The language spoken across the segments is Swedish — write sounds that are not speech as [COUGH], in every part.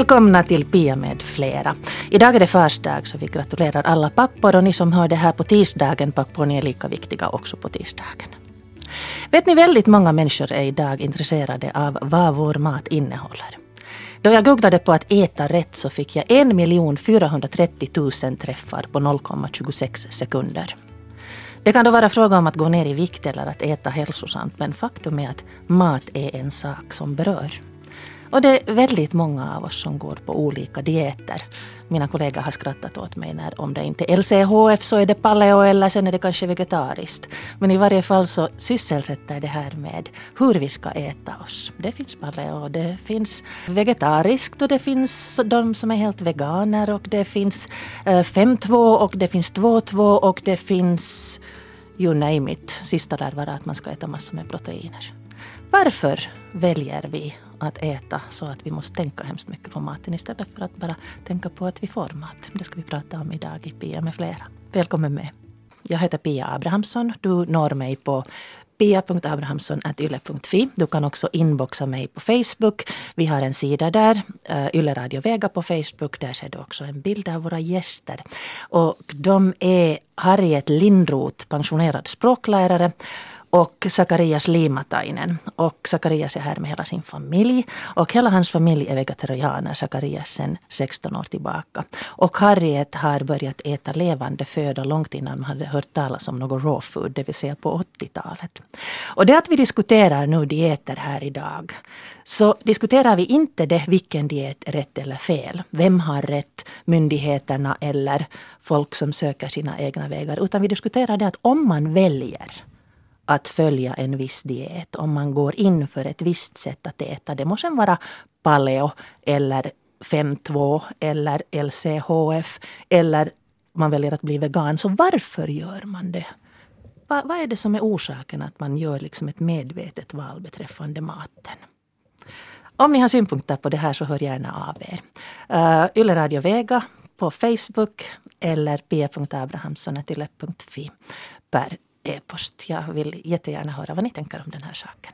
Välkomna till Pia med flera. Idag är det farsdag så vi gratulerar alla pappor och ni som hör det här på tisdagen, pappor, ni är lika viktiga också på tisdagen. Vet ni, väldigt många människor är idag intresserade av vad vår mat innehåller. Då jag googlade på att äta rätt så fick jag 1 430 000 träffar på 0,26 sekunder. Det kan då vara fråga om att gå ner i vikt eller att äta hälsosamt men faktum är att mat är en sak som berör. Och det är väldigt många av oss som går på olika dieter. Mina kollegor har skrattat åt mig när om det inte är LCHF så är det paleo eller sen är det kanske vegetariskt. Men i varje fall så sysselsätter det här med hur vi ska äta oss. Det finns paleo, det finns vegetariskt och det finns de som är helt veganer och det finns eh, 5-2 och det finns 2-2 och det finns you name it. Sista lär vara att man ska äta massor med proteiner. Varför väljer vi att äta så att vi måste tänka hemskt mycket på maten istället för att bara tänka på att vi får mat. Det ska vi prata om idag i Pia med flera. Välkommen med. Jag heter Pia Abrahamsson. Du når mig på pia.abrahamsson.yle.fi. Du kan också inboxa mig på Facebook. Vi har en sida där, eh, uh, Yle Radio Vega på Facebook. Där ser du också en bild av våra gäster. Och de är Harriet Lindroth, pensionerad språklärare och Sakarias Limatainen. Och Sakarias är här med hela sin familj. Och hela hans familj är vegetarianer, Sakarias sedan 16 år tillbaka. Och Harriet har börjat äta levande föda långt innan man hade hört talas om något raw food, det vill säga på 80-talet. Och det att vi diskuterar nu dieter här idag så diskuterar vi inte det vilken diet är rätt eller fel. Vem har rätt? Myndigheterna eller folk som söker sina egna vägar. Utan vi diskuterar det att om man väljer att följa en viss diet. Om man går in för ett visst sätt att äta. Det måste vara paleo eller 5.2 eller LCHF eller man väljer att bli vegan. Så varför gör man det? Va, vad är det som är orsaken att man gör liksom ett medvetet val beträffande maten? Om ni har synpunkter på det här så hör gärna av er. Uh, Yle Radio Vega på Facebook eller pia.abrahamsson.yle.fi per e-post. Jag vill jättegärna höra vad ni tänker om den här saken.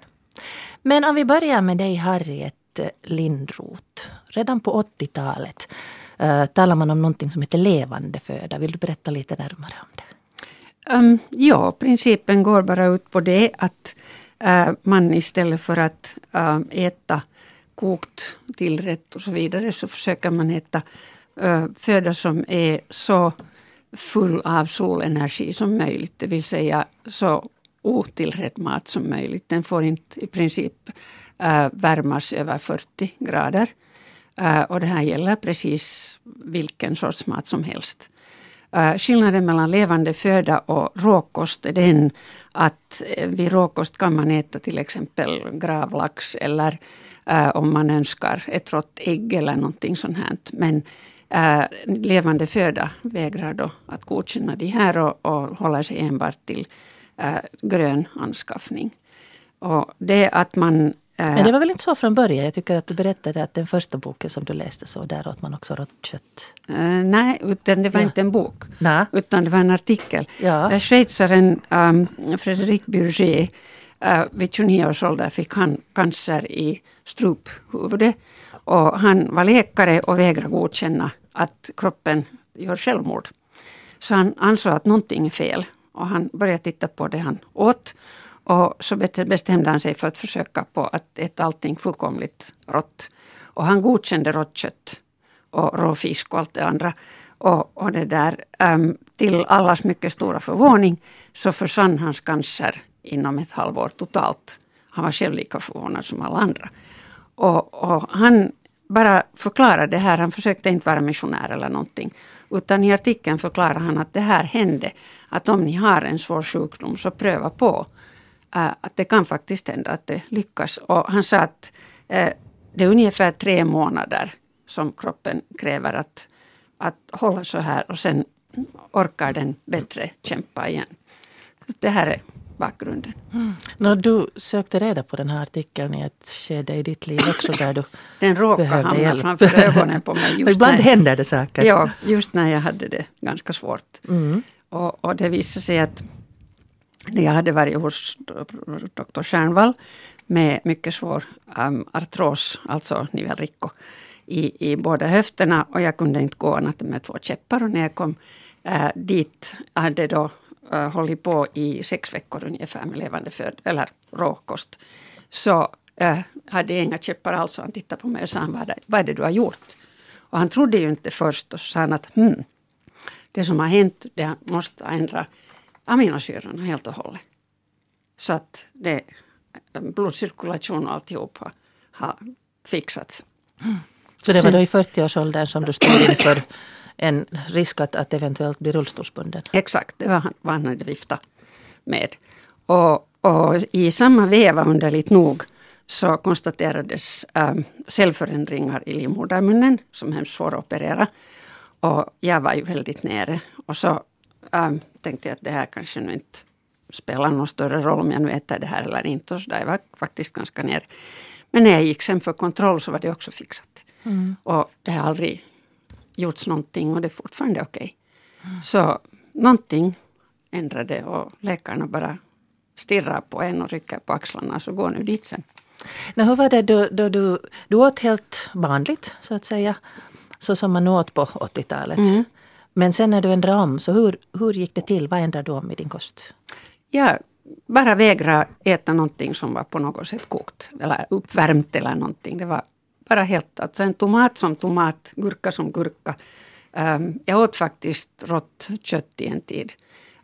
Men om vi börjar med dig Harriet eh, Lindroth. Redan på 80-talet uh, eh, talar man om någonting som heter levande föda. Vill du berätta lite närmare om det? Um, ja, principen går bara ut på det att uh, man istället för att uh, äta kokt tillrätt och så vidare så försöker man äta föda som är så full av solenergi som möjligt, det vill säga så otillrädd mat som möjligt. Den får inte i princip äh, värmas över 40 grader. Äh, och det här gäller precis vilken sorts mat som helst. Äh, skillnaden mellan levande föda och råkost är den att vid råkost kan man äta till exempel gravlax eller om man önskar ett rått ägg eller någonting sånt här. Men äh, levande föda vägrar då att godkänna de här och, och håller sig enbart till äh, grön anskaffning. Och det att man äh, men det var väl inte så från början? Jag tycker att du berättade att den första boken som du läste så där åt man också rått kött. Nej, utan det var ja. inte en bok. Nä. Utan det var en artikel. Ja. Där schweizaren um, Frédéric Burger uh, vid 29 års ålder fick han cancer i struphuvudet. Och han var läkare och vägrade godkänna att kroppen gör självmord. Så han ansåg att någonting är fel och han började titta på det han åt. Och så bestämde han sig för att försöka på att äta allting fullkomligt rått. Och han godkände rått kött och rå fisk och allt det andra. Och, och det där, um, till allas mycket stora förvåning så försvann hans cancer inom ett halvår totalt. Han var själv lika förvånad som alla andra. Och, och, han bara förklarade det här, han försökte inte vara missionär eller någonting. Utan i artikeln förklarar han att det här hände. Att om ni har en svår sjukdom så pröva på. Uh, att det kan faktiskt hända att det lyckas. Och han sa att uh, det är ungefär tre månader som kroppen kräver att, att hålla så här och sen orkar den bättre kämpa igen. Det här är bakgrunden. Mm. När du sökte reda på den här artikeln i ett skede i ditt liv också där du [LAUGHS] Den råkade hamna hjälp. framför ögonen på mig. [LAUGHS] Just Ibland när, händer det saker. Ja, just när jag hade det ganska svårt. Mm. Och, och, det visade sig att när jag hade varit hos doktor Stjernvall med mycket svår um, artros, alltså nivelricko, i, i båda höfterna och jag kunde inte gå annat än med två käppar. Och när jag kom äh, dit hade då äh, hållit på i sex veckor ungefär med levande föd, eller råkost. Så äh, hade jag inga käppar alls och han tittade på mig och sa vad, vad är det du har gjort? Och han trodde ju inte först och sa att hmm, det som har hänt det måste ändra aminosyrorna helt och hållet. Så att det, blodcirkulation och alltihop har, har fixats. Mm. Så det var då i 40-årsåldern som du stod inför en risk att, att eventuellt bli rullstolsbunden? Exakt, det var vad han hade viftat med. Och, och i samma veva underligt nog så konstaterades ähm, cellförändringar i livmodermunnen som är hemskt svåra att operera. Och jag var ju väldigt nere. Och så ähm, tänkte jag att det här kanske nu inte spelar någon större roll om jag nu äter det här eller inte. Och så där jag var faktiskt ganska nere. Men när jag gick sen för kontroll så var det också fixat. Mm. Och det har aldrig gjorts någonting och det är fortfarande okej. Okay. Mm. Så någonting ändrade och läkarna bara stirrar på en och rycker på axlarna så går nu dit sen. Nå, hur var det då, då du, du åt helt vanligt så att säga? Så som man åt på 80-talet. Mm. Men sen när du ändrade om, så hur, hur gick det till? Vad ändrade du om i din kost? Jag bara vägrade äta någonting som var på något sätt kokt eller uppvärmt eller någonting. Det var bara helt, alltså en tomat som tomat, gurka som gurka. Um, jag åt faktiskt rått kött i en tid.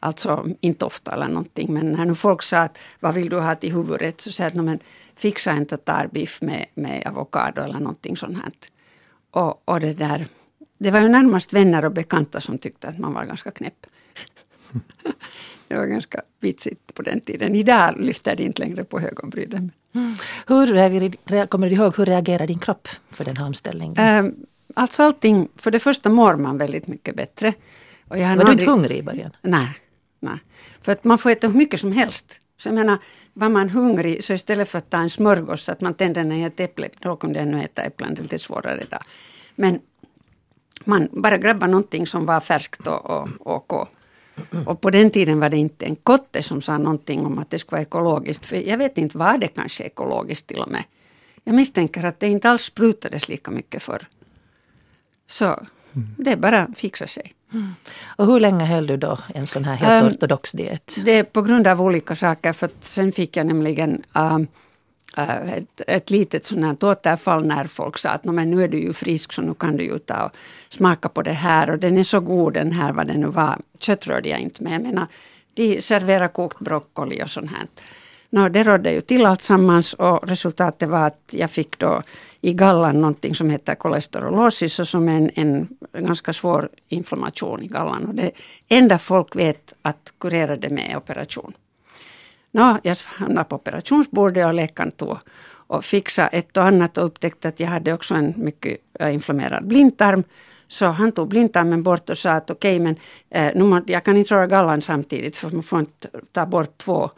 Alltså inte ofta eller någonting, men när nu folk sa att vad vill du ha till huvudrätt så sa jag att men, fixa en tatarbiff med, med avokado eller någonting sånt här. Och, och det där, det var ju närmast vänner och bekanta som tyckte att man var ganska knäpp. [LAUGHS] det var ganska vitsigt på den tiden. Idag lyfter det inte längre på ögonbrynen. Mm. Hur kommer du ihåg, hur reagerar din kropp för den här omställningen? Um, alltså allting, för det första mår man väldigt mycket bättre. Och jag var du inte hungrig i början? Nej, nej. För att man får äta hur mycket som helst. Så jag menar, var man hungrig så istället för att ta en smörgås så att man tände ner ett äpple, då kunde jag ännu äta äpplen, det är lite svårare då. Men man bara grabbade någonting som var färskt och, och, och, och på den tiden var det inte en kotte som sa någonting om att det skulle vara ekologiskt. För jag vet inte, var det kanske ekologiskt till och med? Jag misstänker att det inte alls sprutades lika mycket förr. Så mm. det bara fixar sig. Mm. Och hur länge höll du då en sån här helt um, ortodox diet? Det är på grund av olika saker. För sen fick jag nämligen um, uh, Äh, ett, ett litet sånt här återfall när folk sa att men nu är du ju frisk så nu kan du ju ta och smaka på det här. Och den är så god den här vad det nu var. Kött rörde jag inte med. Jag menar, äh, de serverar kokt broccoli och sånt här. No, det rådde ju till alltsammans och resultatet var att jag fick då i gallan någonting som heter kolesterolosis och som är en, en ganska svår inflammation i gallan. Och det enda folk vet att kurera det med är operation. No, jag hamnade på operationsbordet och läkaren tog och fixade ett och annat och upptäckte att jag hade också en mycket eh, inflammerad blindtarm. Så han tog blindtarmen bort och sa att okej, okay, men eh, nu må, jag kan inte röra gallan samtidigt för man får inte ta bort två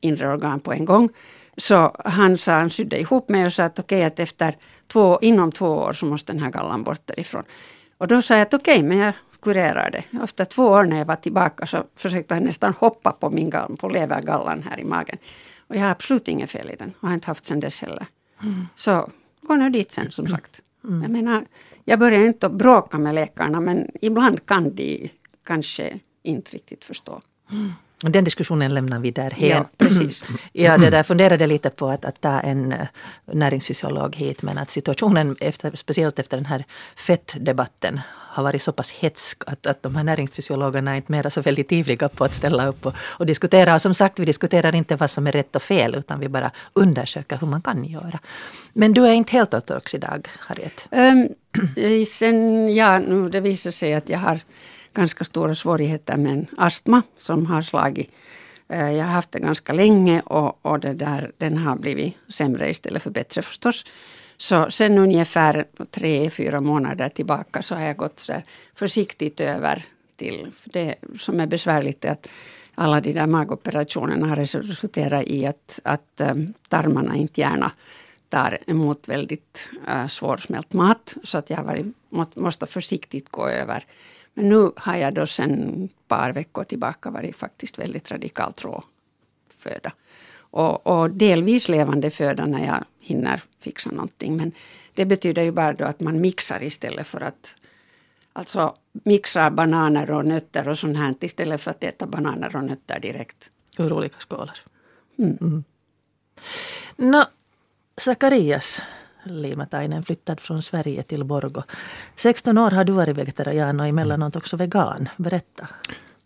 inre organ på en gång. Så han, sa, han sydde ihop mig och sa att okej, okay, att efter två, inom två år så måste den här gallan bort därifrån. Och då sa jag att okej, okay, men jag kurerar det. Efter två år när jag var tillbaka så försökte han nästan hoppa på min gall, på levergallan här i magen. Och jag har absolut inget fel i den och har inte haft sen dess heller. Mm. Så gå nu dit sen som sagt. Mm. Jag menar, jag börjar inte bråka med läkarna men ibland kan de kanske inte riktigt förstå. Mm. Den diskussionen lämnar vi därhen. Ja, precis. [CLEARS THROAT] ja, det där funderade lite på att, att ta en uh, näringsfysiolog hit men att situationen, efter, speciellt efter den här fettdebatten, har varit så pass hetsk att, att de här näringsfysiologerna är inte mera så väldigt ivriga på att ställa upp och, och diskutera. Och som sagt, vi diskuterar inte vad som är rätt och fel utan vi bara undersöker hur man kan göra. Men du är inte helt ortodox idag, Harriet? Um, sen, ja, nu det visar sig att jag har ganska stora svårigheter med en astma som har slagit. Eh, jag har haft det ganska länge och, och det där, den har blivit sämre istället för bättre förstås. Så sen ungefär tre, fyra månader tillbaka så har jag gått så försiktigt över till det som är besvärligt är att alla de där magoperationerna har resulterat i att, att eh, tarmarna inte gärna tar emot väldigt eh, svårsmält mat. Så att jag har varit, må, måste försiktigt gå över men nu har jag då sen ett par veckor tillbaka varit faktiskt väldigt radikalt råföda och, och delvis levande föda när jag hinner fixa någonting. Men det betyder ju bara då att man mixar istället för att Alltså mixar bananer och nötter och sånt här istället för att äta bananer och nötter direkt. Ur olika skålar. Mm. Mm. No, Sakarias Limatainen flyttad från Sverige till Borgo. 16 år har du varit vegetarian och emellanåt också vegan. Berätta.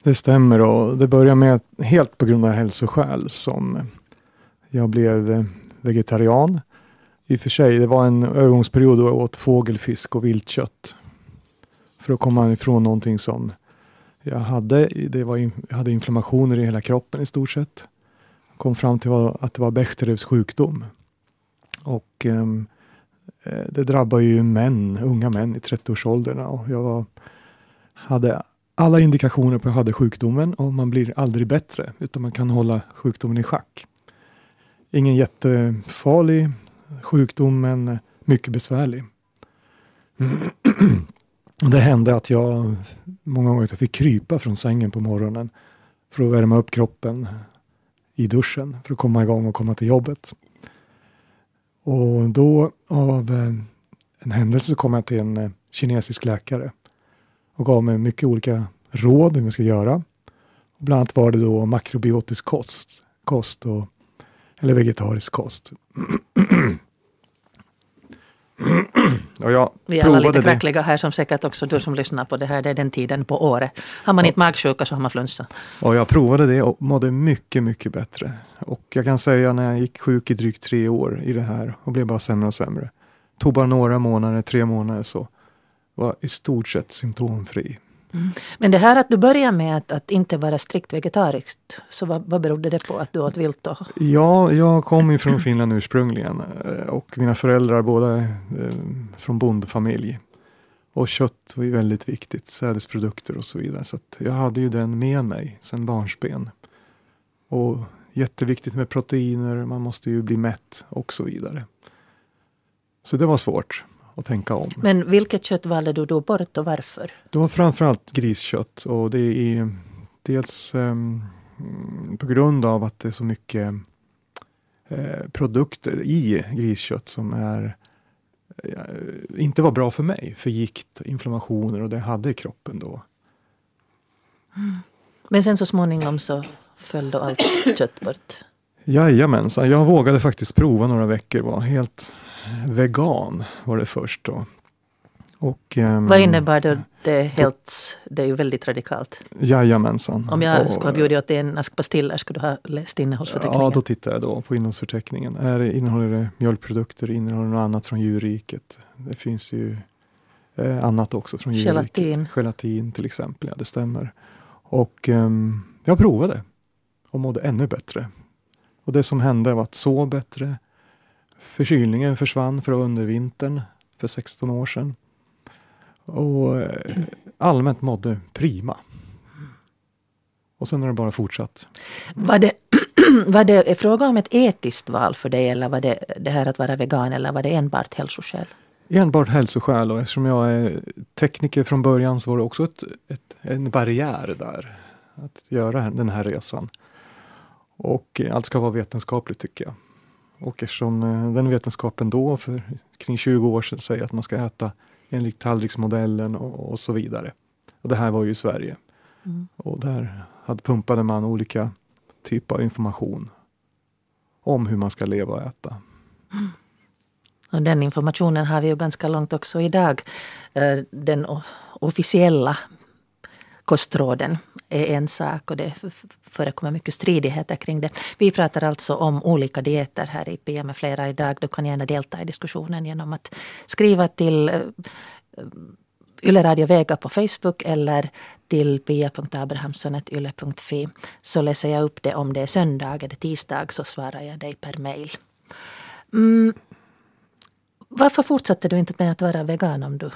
Det stämmer och det började med helt på grund av hälsoskäl som jag blev eh, vegetarian. I och för sig, det var en övergångsperiod då jag åt fågelfisk och viltkött. För att komma ifrån någonting som jag hade. Det var, jag hade inflammationer i hela kroppen i stort sett. Jag Kom fram till att det var Bechterews sjukdom. Och ehm, eh, det drabbar ju män, unga män i 30-årsåldern. Och jag var, hade alla indikationer på att jag hade sjukdomen och man blir aldrig bättre utan man kan hålla sjukdomen i schack. Ingen jättefarlig sjukdom men mycket besvärlig. [CLEARS THROAT] Det hände att jag många gånger fick krypa från sängen på morgonen för att värma upp kroppen i duschen för att komma igång och komma till jobbet. Och då av eh, en händelse kom jag till en eh, kinesisk läkare och gav mig mycket olika råd hur man ska göra. Och bland annat var det då makrobiotisk kost, kost och, eller vegetarisk kost. och jag Vi är alla lite kräckliga här som säkert också du som lyssnar på det här. Det är den tiden på året. Har man inte magsjuka så har man flunsa. Och jag provade det och mådde mycket, mycket bättre. Och jag kan säga när jag gick sjuk i drygt tre år i det här och blev bara sämre och sämre. Tog bara några månader, tre månader så var i stort sett symptomfri. Mm. Men det här att du börjar med att, att inte vara strikt vegetarisk, så vad, vad berodde det på att du åt vilt då? Ja, jag kom ju från Finland ursprungligen eh, och mina föräldrar båda eh, från bondfamilj. Och kött var ju väldigt viktigt, sädesprodukter och så vidare. Så jag hade ju den med mig sedan barnsben. Och jätteviktigt med proteiner, man måste ju bli mätt och så vidare. Så det var svårt att tänka om. Men vilket kött valde du då bort och varför? Det var framförallt griskött och det är dels um, på grund av att det är så mycket uh, produkter i griskött som är uh, inte var bra för mig, för gikt, inflammationer och det hade kroppen då. Mm. Men sen så småningom så föll då allt kött bort? Jajamensan, jag vågade faktiskt prova några veckor, var helt vegan var det först då. Och, um, Vad innebär det? Det är, helt, det är ju väldigt radikalt. Jajamensan. Om jag skulle ha bjudit dig en ask pastiller, skulle du ha läst innehållsförteckningen? Ja, då tittar jag då på innehållsförteckningen. Är det, innehåller det mjölkprodukter? Innehåller det något annat från djurriket? Det finns ju eh, annat också från djurriket. Gelatin. Gelatin till exempel, ja det stämmer. Och um, jag provade och mådde ännu bättre. Och det som hände var att sov bättre, Förkylningen försvann för under vintern för 16 år sedan. Och eh, allmänt mådde prima. Och sen har det bara fortsatt. Var det, [CLEARS THROAT] var det fråga om ett etiskt val för dig eller var det det här att vara vegan eller var det enbart hälsoskäl? Enbart hälsoskäl och eftersom jag är tekniker från början så var det också ett, ett, en barriär där. Att göra den här resan. Och allt ska vara vetenskapligt tycker jag. Och eftersom eh, den vetenskapen då, för kring 20 år sedan, säger att man ska äta enligt tallriksmodellen och, och så vidare. Och det här var ju i Sverige. Mm. Och där hade, pumpade man olika typer av information om hur man ska leva och äta. Mm. Och den informationen har vi ju ganska långt också idag. Eh, den officiella kostråden är en sak och det förekommer mycket stridigheter kring det. Vi pratar alltså om olika dieter här i PM med flera idag. Du kan gärna delta i diskussionen genom att skriva till eh, eh Yle Radio Vega på Facebook eller till pia.abrahamssonetyle.fi. så läser jag upp det om det är söndag eller tisdag så svarar jag dig per mail. Mm. Varför fortsatte du inte med att vara vegan om du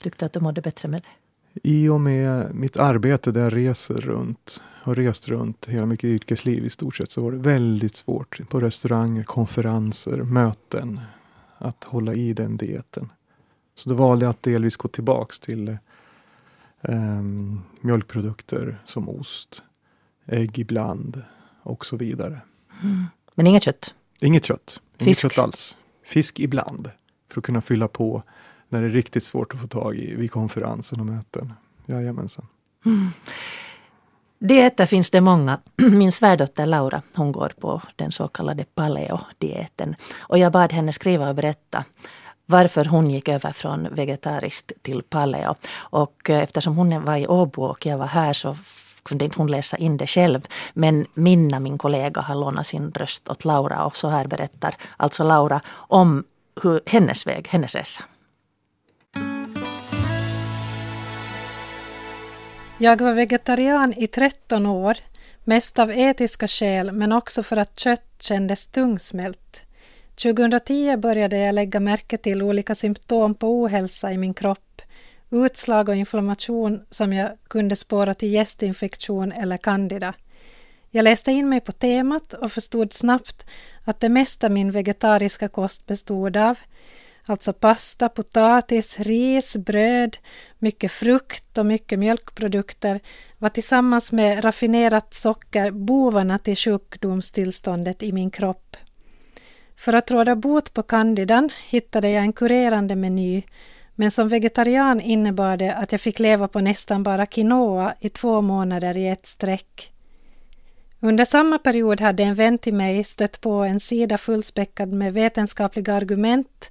tyckte att du mådde bättre med det? I och med mitt arbete där jag reser runt, har rest runt hela mitt yrkesliv i stort sett, så var det väldigt svårt på restauranger, konferenser, möten att hålla i den dieten. Så då valde jag att delvis gå tillbaks till um, mjölkprodukter som ost, ägg ibland och så vidare. Mm. Men inget kött? Inget kött. Inget Fisk? kött alls. Fisk ibland. För att kunna fylla på när det är riktigt svårt att få tag i vid konferensen och möten. Jajamensan. Mm. Dieter finns det många. [CLEARS THROAT] Min svärdotter Laura, hon går på den så kallade paleo-dieten. Och jag bad henne skriva och berätta varför hon gick över från vegetariskt till paleo. Och eh, eftersom hon var i Åbo och jag var här så kunde inte hon läsa in det själv. Men Minna, min kollega, har lånat sin röst åt Laura och så här berättar alltså Laura om hur, hennes väg, hennes resa. Jag var vegetarian i 13 år, mest av etiska skäl men också för att kött kändes tungsmält. 2010 började jag lägga märke till olika symptom på ohälsa i min kropp, utslag och inflammation som jag kunde spåra till gästinfektion eller candida. Jag läste in mig på temat och förstod snabbt att det mesta min vegetariska kost bestod av alltså pasta, potatis, ris, bröd, mycket frukt och mycket mjölkprodukter var tillsammans med raffinerat socker bovarna till sjukdomstillståndet i min kropp. För att råda bot på candidan hittade jag en kurerande meny men som vegetarian innebar det att jag fick leva på nästan bara quinoa i två månader i ett streck. Under samma period hade en vän till mig stött på en sida fullspäckad med vetenskapliga argument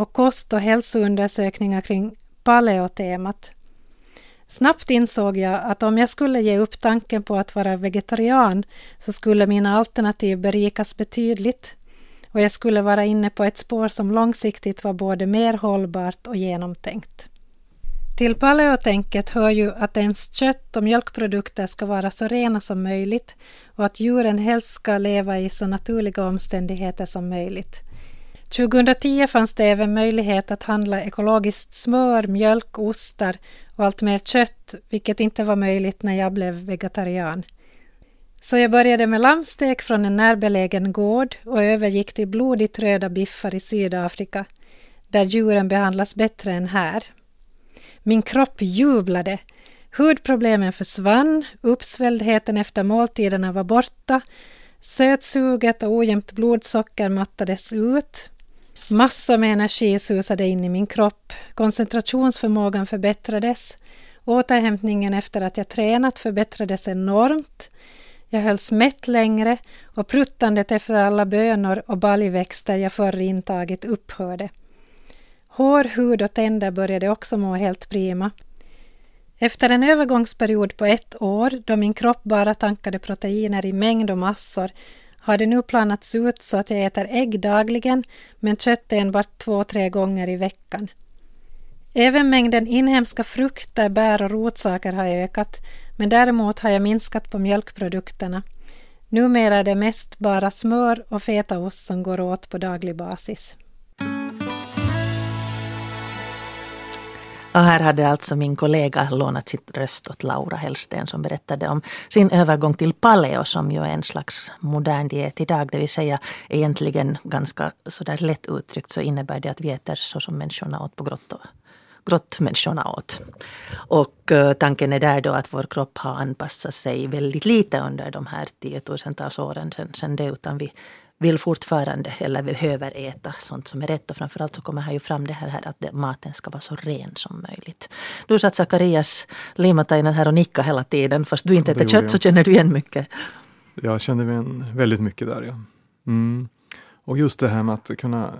och kost och hälsoundersökningar kring paleotemat. Snabbt insåg jag att om jag skulle ge upp tanken på att vara vegetarian så skulle mina alternativ berikas betydligt och jag skulle vara inne på ett spår som långsiktigt var både mer hållbart och genomtänkt. Till paleotänket hör ju att ens kött och mjölkprodukter ska vara så rena som möjligt och att djuren helst ska leva i så naturliga omständigheter som möjligt. 2010 fanns det även möjlighet att handla ekologiskt smör, mjölk, ostar och allt mer kött, vilket inte var möjligt när jag blev vegetarian. Så jag började med lammstek från en närbelägen gård och övergick till blodigt röda biffar i Sydafrika, där djuren behandlas bättre än här. Min kropp jublade. Hudproblemen försvann, uppsvälldheten efter måltiderna var borta, sötsuget och ojämnt blodsocker mattades ut, Massor med energi susade in i min kropp, koncentrationsförmågan förbättrades, återhämtningen efter att jag tränat förbättrades enormt, jag hölls mätt längre och pruttandet efter alla bönor och baljväxter jag förr intagit upphörde. Hår, hud och tänder började också må helt prima. Efter en övergångsperiod på ett år, då min kropp bara tankade proteiner i mängd och massor, har det nu planats ut så att jag äter ägg dagligen men kött enbart två, tre gånger i veckan. Även mängden inhemska frukter, bär och rotsaker har ökat men däremot har jag minskat på mjölkprodukterna. Numera är det mest bara smör och fetaost som går åt på daglig basis. Och här hade alltså min kollega lånat sitt röst åt Laura Hellsten som berättade om sin övergång till paleo som ju är en slags modern diet idag. Det vill säga egentligen ganska sådär lätt uttryckt så innebär det att vi äter så som människorna åt på grottor grottmänniskorna åt. Och uh, tanken är där då att vår kropp har anpassat sig väldigt lite under de här tiotusentals åren sen, sen det. Utan vi vill fortfarande eller behöver äta sånt som är rätt. Och framförallt så kommer här ju fram det här att maten ska vara så ren som möjligt. Du satt Sakarias Limatainen här och nickade hela tiden. Fast du inte äter kött så känner du igen mycket. Jag känner igen väldigt mycket där ja. Mm. Och just det här med att kunna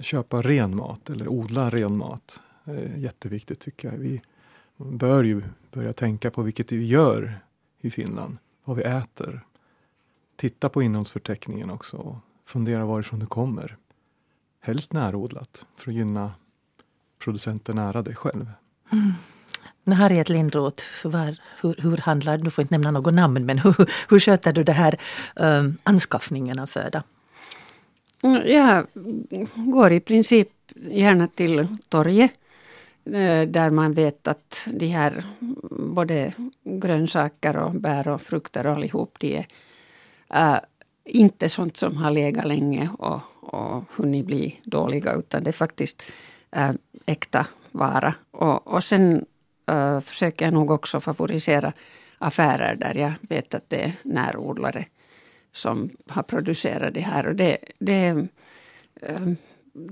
köpa ren mat eller odla ren mat. Är jätteviktigt tycker jag. Vi bör ju börja tänka på vilket vi gör i Finland. Vad vi äter titta på innehållsförteckningen också och fundera varifrån det kommer. Helst närodlat för att gynna producenter nära dig själv. Mm. Harriet Lindroth, var, hur, hur handlar du, får inte nämna något namn, men hur, hur sköter du det här um, anskaffningen av föda? Jag går i princip gärna till torget eh, där man vet att de här både grönsaker och bär och frukter och allihop de är Äh, inte sånt som har legat länge och, och hunnit bli dåliga, utan det är faktiskt äh, äkta vara. Och, och sen äh, försöker jag nog också favorisera affärer där jag vet att det är närodlare. som har producerat det här. Och det, det äh,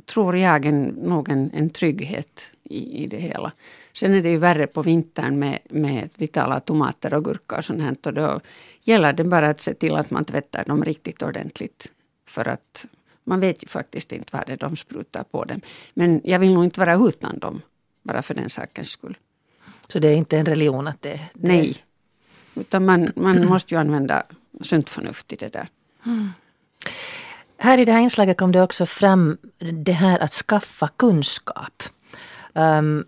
tror jag är nog en, en trygghet i, i det hela. Sen är det ju värre på vintern med, med vitala tomater och gurka och sånt här. Och då gäller det bara att se till att man tvättar dem riktigt ordentligt. För att man vet ju faktiskt inte vad det är de sprutar på dem. Men jag vill nog inte vara utan dem, bara för den sakens skull. Så det är inte en religion att det... det... Nej. Utan man, man [CLEARS THROAT] måste ju använda sunt förnuft i det där. Mm. Här i det här inslaget kom det också fram det här att skaffa kunskap. Um,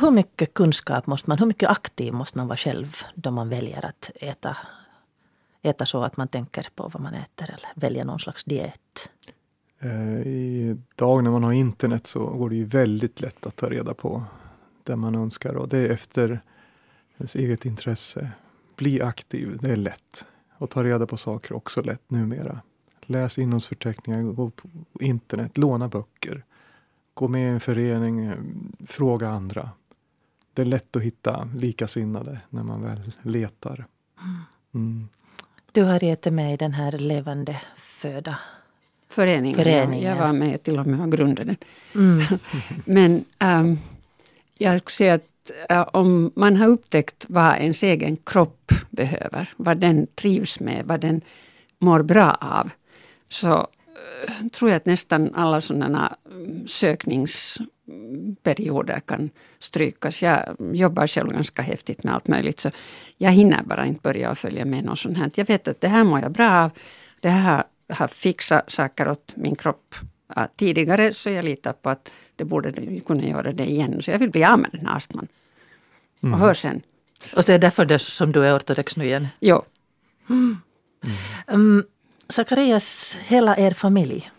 hur mycket kunskap måste man, hur mycket aktiv måste man vara själv då man väljer att äta, äta så att man tänker på vad man äter eller väljer någon slags diet? Eh, I dag när man har internet så går det ju väldigt lätt att ta reda på det man önskar och det är efter ens eget intresse. Bli aktiv, det är lätt. Och ta reda på saker också lätt numera. Läs innehållsförteckningar, gå på internet, låna böcker. Gå med i en förening, eh, fråga andra. Det är lätt att hitta likasinnade när man väl letar. Mm. Du har gett med i den här levande föda föreningen. föreningen. Jag var med till och med och grundade den. Mm. [LAUGHS] Men um, jag skulle säga att uh, om man har upptäckt vad ens egen kropp behöver, vad den trivs med, vad den mår bra av, så uh, tror jag att nästan alla sådana mm, sökningsperioder kan strykas. Jag jobbar själv ganska häftigt med allt möjligt, så jag hinner bara inte börja följa med något sånt här. Jag vet att det här mår jag bra av, det här har fixat saker åt min kropp tidigare, så jag litar på att det borde kunna göra det igen. Så jag vill bli av med den här astman. Mm. Och hör sen. Och det är därför det som du är ortodox nu igen? Jo. Mm. Um, Zacharias, hela er familj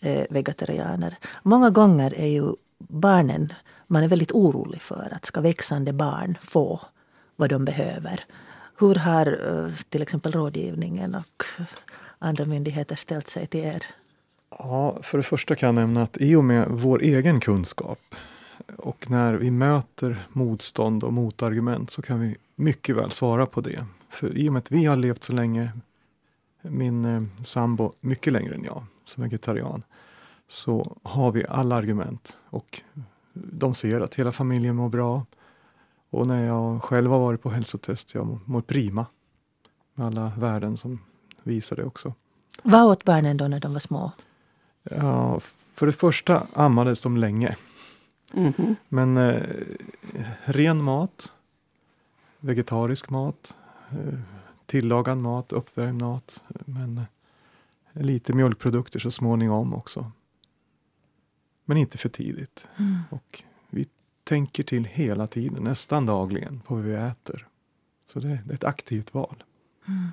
är vegetarianer. Många gånger är ju barnen, man är väldigt orolig för att ska växande barn få vad de behöver. Hur har eh, till exempel rådgivningen och andra myndigheter ställt sig till er? Ja, för det första kan jag nämna att i och med vår egen kunskap och när vi möter motstånd och motargument så kan vi mycket väl svara på det. För i och med att vi har levt så länge, min eh, sambo mycket längre än jag som vegetarian, så har vi alla argument och de ser att hela familjen mår bra. Och när jag själv har varit på hälsotest, jag mår prima med alla värden som visar det också. Vad åt barnen då när de var små? Ja, för det första ammades de länge. Mm -hmm. Men eh, ren mat, vegetarisk mat, eh, tillagad mat, uppvärmd mat. Men eh, lite mjölkprodukter så småningom också. Men inte för tidigt. Mm. Och vi tänker till hela tiden, nästan dagligen, på vad vi äter. Så det, det är ett aktivt val. Mm.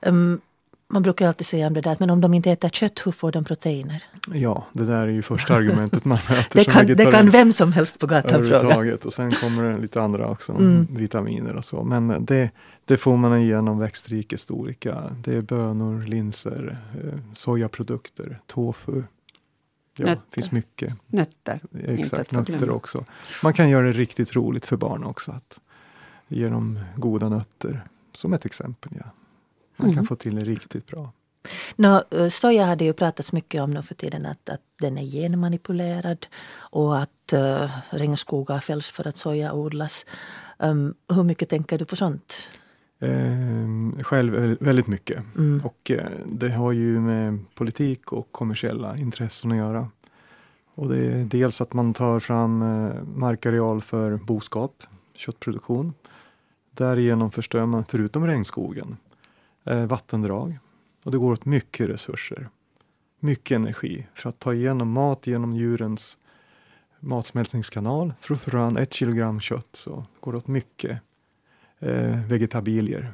Um, man brukar alltid säga om det där, men om de inte äter kött, hur får de proteiner? Ja, det där är ju första argumentet man [LAUGHS] möter det, kan, det kan vem som helst på gatan fråga. Och sen kommer det lite andra också, mm. vitaminer och så. Men det, det får man igenom växtrikets olika. Det är bönor, linser, eh, sojaprodukter, tofu. Ja, det finns mycket. Nötter. Exakt, nötter också. Man kan göra det riktigt roligt för barn också. Att ge dem goda nötter, som ett exempel. Ja. Man kan mm. få till det riktigt bra. No, eh, soja hade ju pratats mycket om nu för tiden att, att den är genmanipulerad och att uh, regnskogar fälls för att soja odlas. Um, hur mycket tänker du på sånt? Eh, själv väldigt mycket. Mm. Och eh, det har ju med politik och kommersiella intressen att göra. Och det är dels att man tar fram eh, markareal för boskap, köttproduktion. Därigenom förstör man, förutom regnskogen, eh, vattendrag. Och det går åt mycket resurser, mycket energi för att ta igenom mat genom djurens matsmältningskanal. För att få fram ett kilogram kött så går det åt mycket eh, vegetabilier.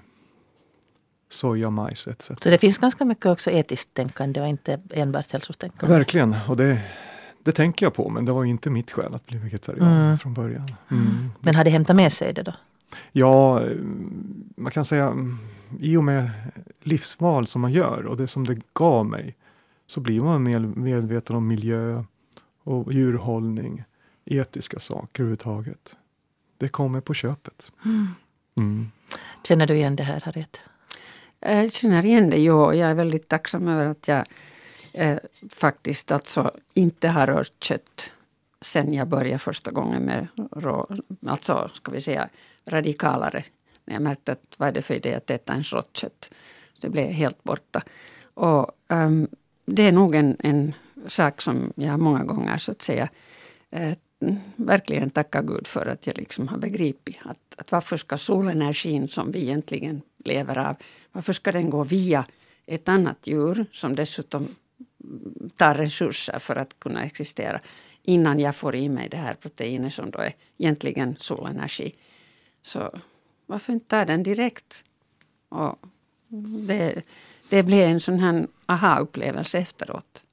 Soja, majs etc. Så det finns ganska mycket också etiskt tänkande och inte enbart hälsotänkande? Verkligen, och det, det tänker jag på men det var inte mitt skäl att bli vegetarian mm. från början. Mm. Men har det hämtat med sig det då? Ja, man kan säga i och med livsval som man gör och det som det gav mig så blir man mer medveten om miljö och djurhållning, etiska saker överhuvudtaget. Det kommer på köpet. Mm. Mm. Känner du igen det här Harriet? Jag känner igen det, ja. Jag är väldigt tacksam över att jag eh, faktiskt alltså inte har rört kött sen jag började första gången med rå, alltså ska vi säga radikalare. När jag märkte att vad är det för idé att äta ens rått kött? Så Det blev helt borta. Och um, det är nog en, en sak som jag många gånger så att säga eh, verkligen tacka Gud för att jag liksom har begripit att, att varför ska solenergin som vi egentligen lever av, varför ska den gå via ett annat djur som dessutom tar resurser för att kunna existera innan jag får i mig det här proteinet som då är egentligen solenergi. Så varför inte ta den direkt? Och det, det blev en sån här aha-upplevelse efteråt.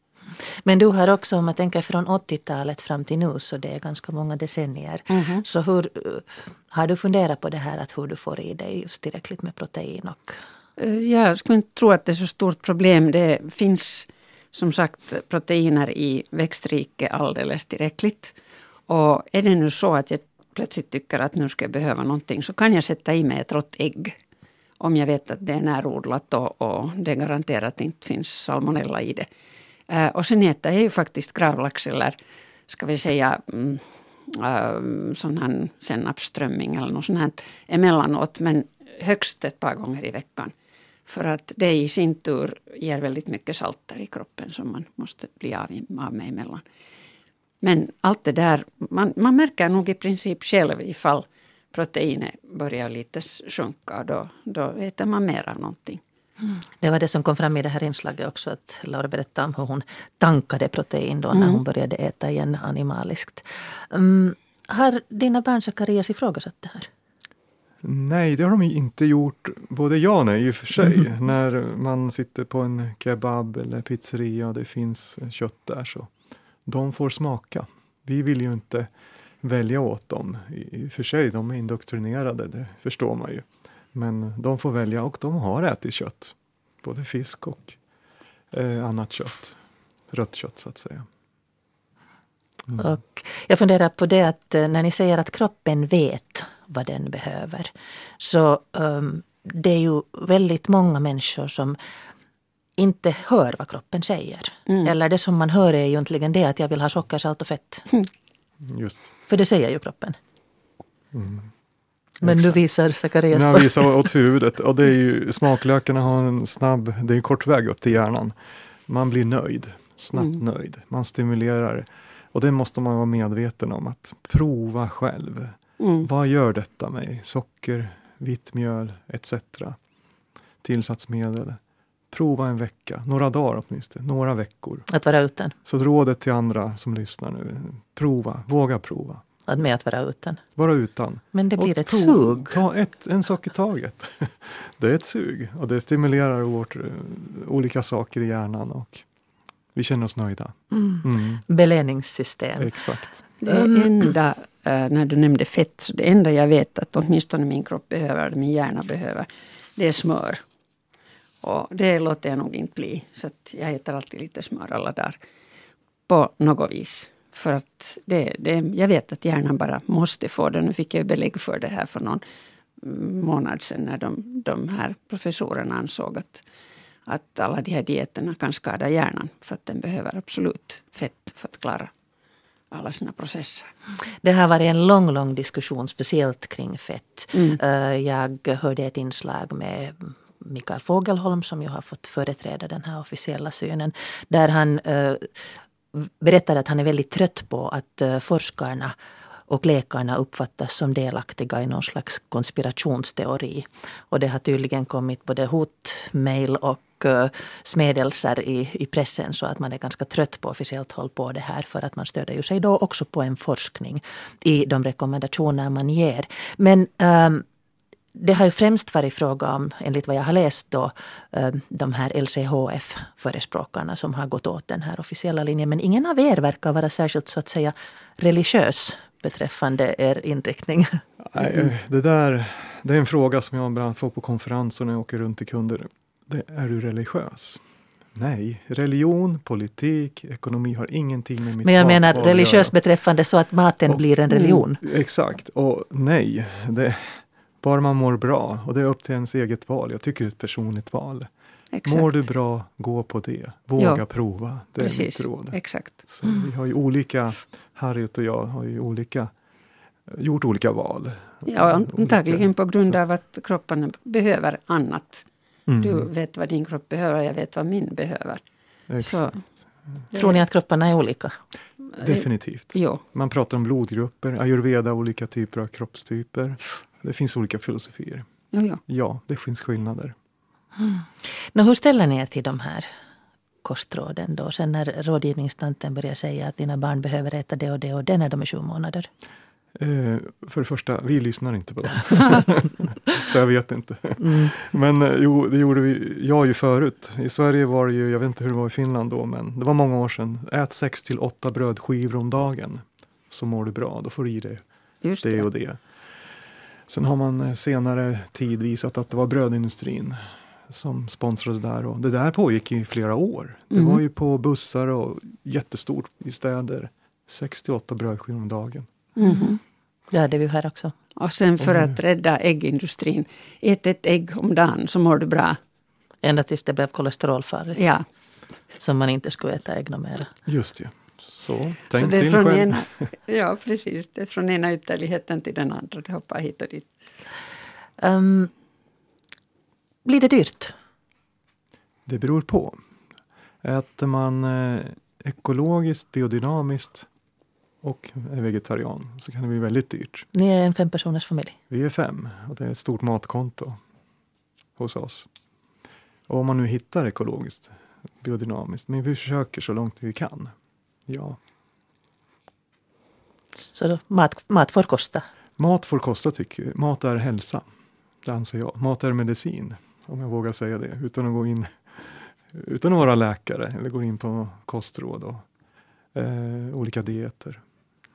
Men du har också, om man tänker från 80-talet fram till nu, så det är ganska många decennier. Mm. Så hur har du funderat på det här att hur du får i dig just tillräckligt med protein? Och... Eh, jag skulle inte tro att det är så stort problem. Det finns som sagt proteiner i växtrike alldeles tillräckligt. Och är det nu så att jag plötsligt tycker att nu ska jag behöva någonting så kan jag sätta i mig ett rått ägg. Om jag vet att det är närodlat och, och det garanterat inte finns salmonella i det. Och sen äter jag ju faktiskt gravlax eller ska vi säga mm, sån här senapsströmming eller något sånt här emellanåt. Men högst ett par gånger i veckan. För att det i sin tur ger väldigt mycket salter i kroppen som man måste bli av, av med emellan. Men allt det där, man, man märker nog i princip själv ifall proteinet börjar lite sjunka. Då, då äter man mer av någonting. Mm. Det var det som kom fram i det här inslaget också. Att Laura berättade om hur hon tankade protein då när mm. hon började äta igen animaliskt. Um, har dina barn Zacharias ifrågasatt det här? Nej, det har de inte gjort. Både ja och nej i och för sig. Mm. [LAUGHS] När man sitter på en kebab eller pizzeria och det finns kött där så de får smaka. Vi vill ju inte välja åt dem. I och för sig, de är indoktrinerade, det förstår man ju. Men de får välja och de har ätit kött. Både fisk och eh, annat kött. Rött kött så att säga. Mm. Och jag funderar på det att eh, när ni säger att kroppen vet vad den behöver. Så um, det är ju väldigt många människor som inte hör vad kroppen säger. Mm. Eller det som man hör är ju egentligen det att jag vill ha socker, salt och fett. Just. För det säger ju kroppen. Mm. Men nu visar Zacharias på... visar åt [LAUGHS] huvudet. Och det är ju, smaklökarna har en snabb, det är en kort väg upp till hjärnan. Man blir nöjd, snabbt mm. nöjd. Man stimulerar. Och det måste man vara medveten om, att prova själv. Mm. Vad gör detta mig? Socker, vitt mjöl etc. Tillsatsmedel. Prova en vecka, några dagar åtminstone, några veckor. Att vara utan? Så rådet till andra som lyssnar nu, prova, våga prova. Att med att vara utan? Vara utan. Men det blir och ett prov, sug? Ta ett, en sak i taget. [LAUGHS] det är ett sug och det stimulerar vårt, uh, olika saker i hjärnan och vi känner oss nöjda. Mm. Mm. Belöningssystem. Exakt. Det enda Eh, när du nämnde fett, så det enda jag vet att åtminstone min kropp behöver, min hjärna behöver, det är smör. Och det låter jag nog inte bli. Så att jag äter alltid lite smör alla dagar. På något vis. För att det, det, jag vet att hjärnan bara måste få det. Nu fick jag belägg för det här för någon månad sedan när de, de här professorerna ansåg att, att alla de här dieterna kan skada hjärnan. För att den behöver absolut fett för att klara alla sina processer. Det har varit en lång, lång diskussion, speciellt kring fett. Mm. Eh, jag hörde ett inslag med Mikael Fogelholm som ju har fått företräda den här officiella synen. Där han uh, berättade att han är väldigt trött på att eh, forskarna och läkarna uppfattas som delaktiga i någon slags konspirationsteori. Och det har tydligen kommit både hotmail och uh, smedelser i, i pressen så att man är ganska trött på officiellt håll på det här för att man stöder ju sig då också på en forskning i de rekommendationer man ger. Men um, det har ju främst varit fråga om, enligt vad jag har läst, då, de här LCHF-förespråkarna som har gått åt den här officiella linjen. Men ingen av er verkar vara särskilt så att säga religiös beträffande er inriktning? Nej, det där det är en fråga som jag ibland får på konferenser när jag åker runt till kunder. Det, är du religiös? Nej, religion, politik, ekonomi har ingenting med mitt Men jag menar religiös beträffande så att maten och, blir en religion? Exakt, och nej. Det, bara man mår bra. Och det är upp till ens eget val. Jag tycker det är ett personligt val. Exakt. Mår du bra, gå på det. Våga ja, prova. Det precis. är mitt råd. Exakt. Så Vi har ju olika, Harriet och jag har ju olika, gjort olika val. Ja, antagligen på grund av att kropparna behöver annat. Mm. Du vet vad din kropp behöver, jag vet vad min behöver. Exakt. Så, Tror ni att kropparna är olika? Definitivt. Jo. Man pratar om blodgrupper, ayurveda, olika typer av kroppstyper. Det finns olika filosofier. Jo, jo. Ja, det finns skillnader. Mm. Nå, hur ställer ni er till de här kostråden då? Sen när rådgivningstanten börjar säga att dina barn behöver äta det och det och det när de är sju månader. Eh, för det första, vi lyssnar inte på dem. [LAUGHS] så jag vet inte. Mm. Men eh, jo, det gjorde vi, jag ju förut. I Sverige var det ju, jag vet inte hur det var i Finland då, men det var många år sedan. Ät 6 till 8 brödskivor om dagen. Så mår du bra, då får du i dig det, det och det. Sen har man eh, senare tid visat att det var brödindustrin som sponsrade där. Och det där pågick i flera år. Det mm. var ju på bussar och jättestort i städer. 68 brödskivor om dagen. Mm. Det hade vi här också. Och sen för att rädda äggindustrin, ät ett ägg om dagen så mår du bra. Ända tills det blev kolesterolfarligt. Ja. Som man inte skulle äta ägg mera. Just det. Så, tänk så det är från själv. Ena, [LAUGHS] ja, precis. Det är från ena ytterligheten till den andra. Det hoppar hit och dit. Um, blir det dyrt? Det beror på. Äter man eh, ekologiskt, biodynamiskt och är vegetarian så kan det bli väldigt dyrt. Ni är en fempersoners familj? Vi är fem och det är ett stort matkonto hos oss. Och om man nu hittar ekologiskt, biodynamiskt, men vi försöker så långt vi kan. Ja. Så mat, mat får kosta? Mat får kosta tycker jag. Mat är hälsa. Det anser jag. Mat är medicin, om jag vågar säga det, utan att gå in utan att vara läkare eller gå in på kostråd och eh, olika dieter.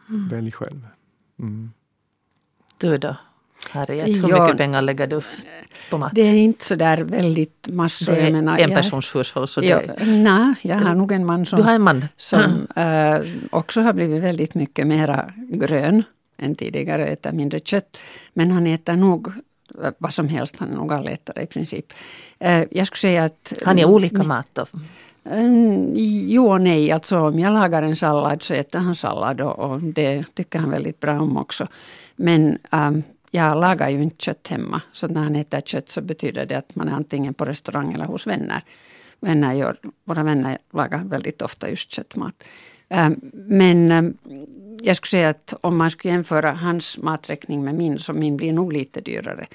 Mm. Välj själv. Mm. Du då? Harriet, hur ja, mycket pengar lägger du på mat? Det är inte så där väldigt massor. Det är menar, en persons hushåll. Så ja, det... Nej, jag har nog en man som, du har en man. som äh, också har blivit väldigt mycket mera grön än tidigare, äter mindre kött. Men han äter nog vad som helst, han är nog allätare i princip. Äh, jag skulle säga att... Han är olika mat då? Mm, jo och nej, alltså om jag lagar en sallad så äter han sallad och, och det tycker han väldigt bra om också. Men um, jag lagar ju inte kött hemma, så när han äter kött så betyder det att man är antingen på restaurang eller hos vänner. vänner gör, våra vänner lagar väldigt ofta just köttmat. Ehm, men ehm, jag skulle säga att om man skulle jämföra hans maträkning med min, så min blir nog lite dyrare.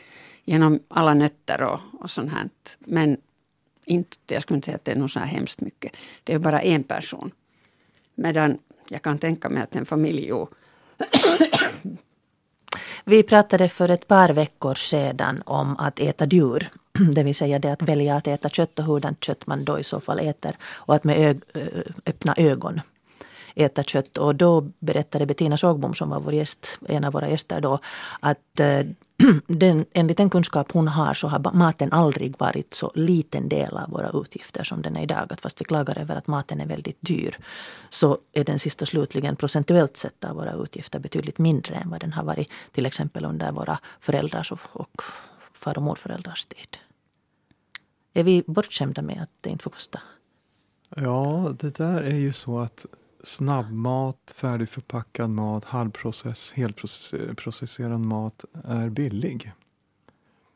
Genom alla nötter och, och sånt här. Men inte, jag skulle inte säga att det är något så här hemskt mycket. Det är bara en person. Medan jag kan tänka mig att en familj jo. Vi pratade för ett par veckor sedan om att äta djur. [CLEARS THROAT] Det vill säga det att välja att äta kött och hurdant kött man då i så fall äter. Och att med ög, öppna ögon äta kött. Och då berättade Bettina Sågbom som var vår gäst, en av våra gäster då, att eh, [CLEARS THROAT] den, enligt den kunskap hon har så har maten aldrig varit så liten del av våra utgifter som den är idag. Att fast vi klagar över att maten är väldigt dyr så är den sista slutligen procentuellt sett av våra utgifter betydligt mindre än vad den har varit till exempel under våra föräldrars och, och far och morföräldrars tid. Är vi bortskämda med att det inte får kosta? Ja, det där är ju så att snabbmat, färdigförpackad mat, halvprocess, helprocesserad mat är billig.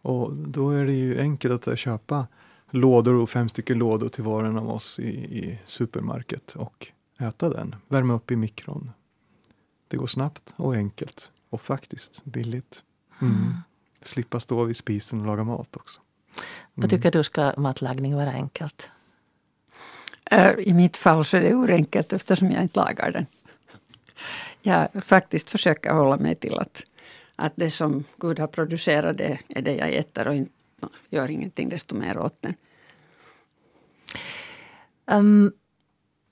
Och då är det ju enkelt att köpa lådor och fem stycken lådor till var och av oss i, i supermarket och äta den. Värma upp i mikron. Det går snabbt och enkelt och faktiskt billigt. Mm. Mm. Slippa stå vid spisen och laga mat också. Mm. Vad tycker du, ska matlagning vara enkelt? Äh, I mitt fall så är det orenkelt eftersom jag inte lagar den. Jag faktiskt försöker hålla mig till att, att det som Gud har producerat det är det jag äter och inte, gör ingenting desto mer åt den. Um,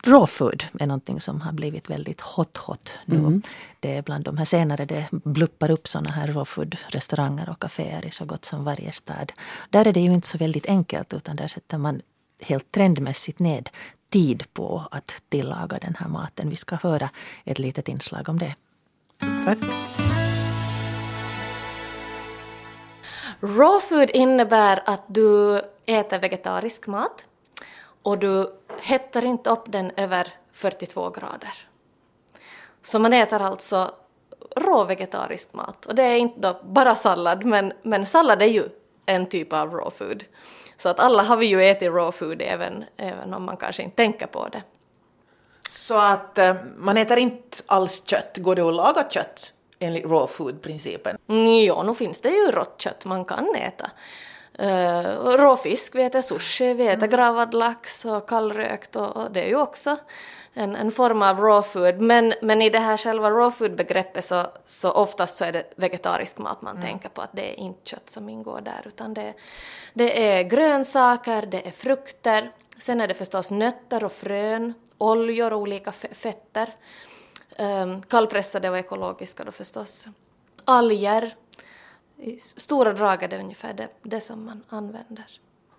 raw food är någonting som har blivit väldigt hot hot nu. Mm. Det är bland de här senare, det bluppar upp såna här raw food restauranger och kaféer i så gott som varje stad. Där är det ju inte så väldigt enkelt utan där sätter man helt trendmässigt ned tid på att tillaga den här maten. Vi ska höra ett litet inslag om det. Tack. Raw food innebär att du äter vegetarisk mat och du hettar inte upp den över 42 grader. Så man äter alltså rå vegetarisk mat och det är inte bara sallad men, men sallad är ju en typ av raw food. Så att alla har vi ju ätit raw food även, även om man kanske inte tänker på det. Så att uh, man äter inte alls kött, går det att laga kött enligt raw food-principen? Mm, ja, nu finns det ju rått kött man kan äta. Uh, råfisk, vi äter sushi, vi äter mm. gravad lax och kallrökt och, och, det är ju också en, en form av raw food. Men, men i det här själva raw food-begreppet så, så oftast så är det vegetarisk mat man mm. tänker på, att det är inte kött som ingår där utan det, det är grönsaker, det är frukter, sen är det förstås nötter och frön, oljor och olika fetter. Um, kallpressade och ekologiska då förstås. Alger, i stora drag är det ungefär det, det som man använder.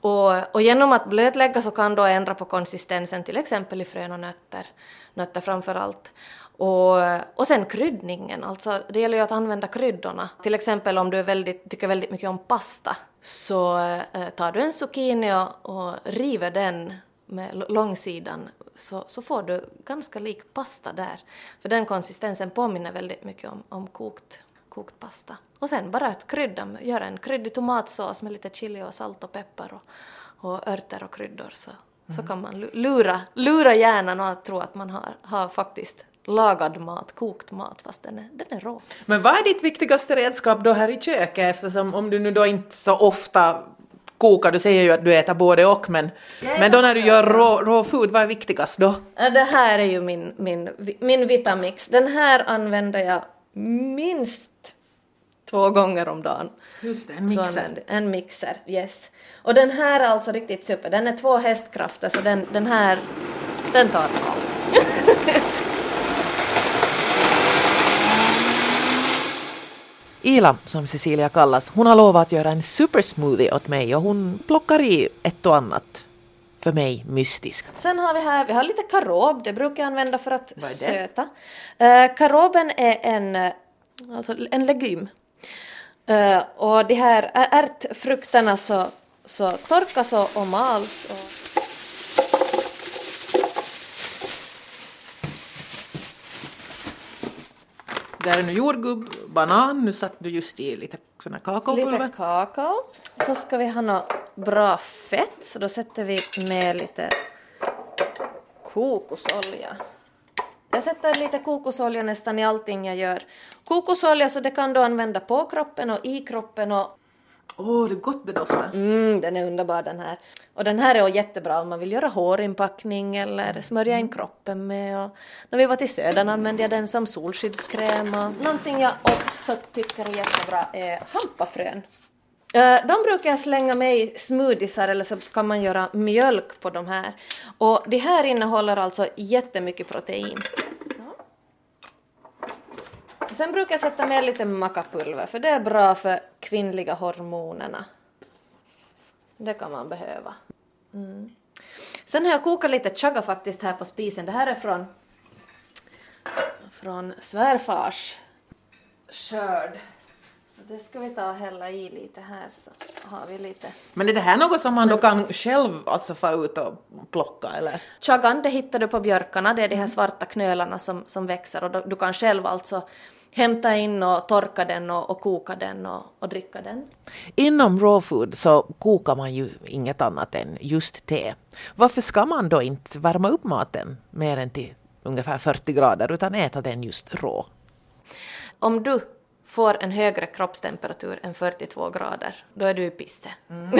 Och, och, genom att blötlägga så kan då ändra på konsistensen till exempel i frön och nötter, nötter framför allt. Och, och sen kryddningen, alltså det gäller ju att använda kryddorna. Till exempel om du väldigt, tycker väldigt mycket om pasta så eh, tar du en zucchini och, och river den med långsidan så, så får du ganska lik pasta där. För den konsistensen påminner väldigt mycket om, om kokt, kokt pasta. Och sen bara att krydda, göra en kryddig tomatsås med lite chili och salt och peppar och, och örter och kryddor så, mm. så kan man lura, lura hjärnan att tro att man har, har faktiskt lagad mat, kokt mat fast den är, den är rå. Men vad är ditt viktigaste redskap då här i köket eftersom om du nu då inte så ofta kokar, du säger ju att du äter både och men, men då när du gör rå, rå food, vad är viktigast då? Det här är ju min, min, min Vitamix. Den här använder jag minst två gånger om dagen. Just det, en mixer. En, en, mixer, yes. Och den här är alltså riktigt super. Den är två hästkrafter så den, den här, den tar allt. [LAUGHS] Ila, som Cecilia kallas, hon har lovat att göra en supersmoothie åt mig och hon plockar i ett och annat för mig mystiskt. Sen har vi här, vi har lite karob, det brukar jag använda för att söta. Uh, karoben är en, alltså en legum. Uh, och de här ärtfrukterna så, så torkas och, och mals. Och Där är nu jordgubb, banan, nu satt du just i lite sån här kakaopulver. Lite kakao. Så ska vi ha något bra fett, så då sätter vi med lite kokosolja. Jag sätter lite kokosolja nästan i allting jag gör. Kokosolja så det kan du använda på kroppen och i kroppen och Åh, oh, det är gott det doftar. Mm, den är underbar den här. Och den här är jättebra om man vill göra hårinpackning eller smörja in kroppen med. Och när vi var till Södern använde jag den som solskyddskräm. Och någonting jag också tycker är jättebra är hampafrön. Eh, de brukar jag slänga med i smoothiesar eller så kan man göra mjölk på de här. Och det här innehåller alltså jättemycket protein. Sen brukar jag sätta med lite makapulver för det är bra för kvinnliga hormonerna. Det kan man behöva. Mm. Sen har jag kokat lite chaga faktiskt här på spisen. Det här är från, från svärfars skörd. Så det ska vi ta och hälla i lite här så har vi lite. Men är det här något som man då kan själv alltså få ut och plocka eller? Chagan det hittar du på björkarna, det är de här svarta knölarna som, som växer och då, du kan själv alltså hämta in och torka den och, och koka den och, och, dricka den. Inom raw food så kokar man ju inget annat än just te. Varför ska man då inte värma upp maten mer än till ungefär 40 grader utan äta den just rå? Om du får en högre kroppstemperatur än 42 grader, då är du i pisse. Mm. [LAUGHS]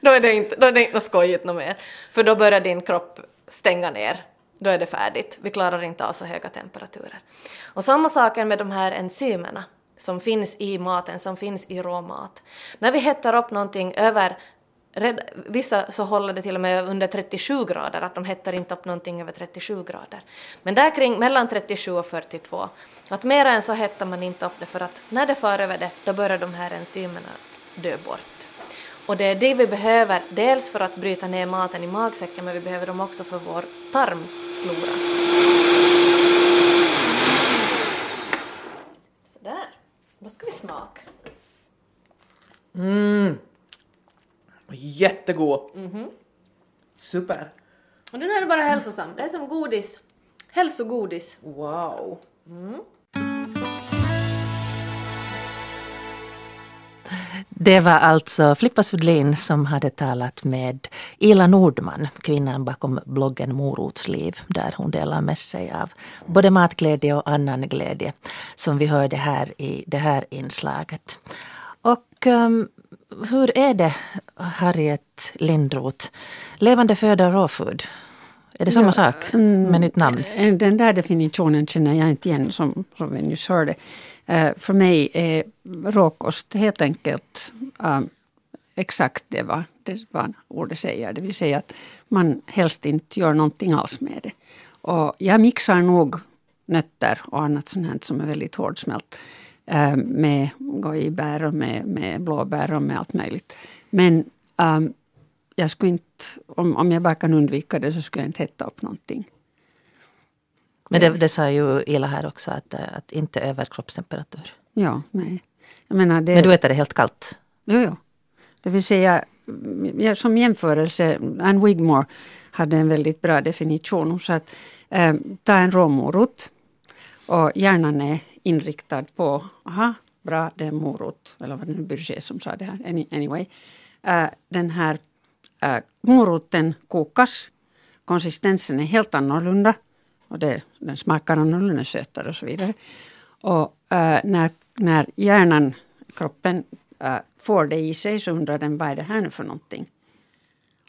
då, är det inte, då är det inte något skojigt något mer. För då börjar din kropp stänga ner då är det färdigt. Vi klarar inte av så höga temperaturer. Och samma sak med de här enzymerna som finns i maten, som finns i råmat. När vi hettar upp någonting över Vissa så håller det till och med under 37 grader, att de hettar inte upp någonting över 37 grader. Men där kring mellan 37 och 42, att mer än så hettar man inte upp det för att när det far över det, då börjar de här enzymerna dö bort. Och det är det vi behöver, dels för att bryta ner maten i magsäcken, men vi behöver dem också för vår tarmflora. Sådär, då ska vi smaka. Mm jättegod. Super. Och den här är bara hälsosam. Det är som godis. Hälsogodis. Wow. Det var alltså Flippa Sudlin som hade talat med Ila Nordman, kvinnan bakom bloggen Morotsliv, där hon delar med sig av både matglädje och annan glädje, som vi hörde här i det här inslaget. Och um, hur är det, Harriet Lindroth? Levande föda och råfood? Är det samma ja, sak med nytt namn? Den där definitionen känner jag inte igen som, som vi nyss hörde. Uh, för mig är råkost helt enkelt um, exakt det vad, det vad ordet säger. Det vill säga att man helst inte gör någonting alls med det. Och jag mixar nog nötter och annat sånt som är väldigt hårdsmält uh, med gojibär och med, med blåbär och med allt möjligt. Men um, jag skulle inte, om, om jag bara kan undvika det så skulle jag inte hetta upp någonting. Men det, det sa ju Ila här också, att, att inte över kroppstemperatur. Ja, nej. Menar det, Men du äter det helt kallt? Jo, jo. Det vill säga, som jämförelse, Anne Wigmore hade en väldigt bra definition. Sa att eh, ta en råmorot och hjärnan är inriktad på, aha, bra, det är morot, eller vad det nu Burger som sa det här, anyway. Uh, den här uh, moroten kokas, konsistensen är helt annorlunda och det, den smakar annorlunda, sötare och så vidare. Och uh, när, när hjärnan, kroppen, får det i sig så undrar den vad är det här nu för någonting.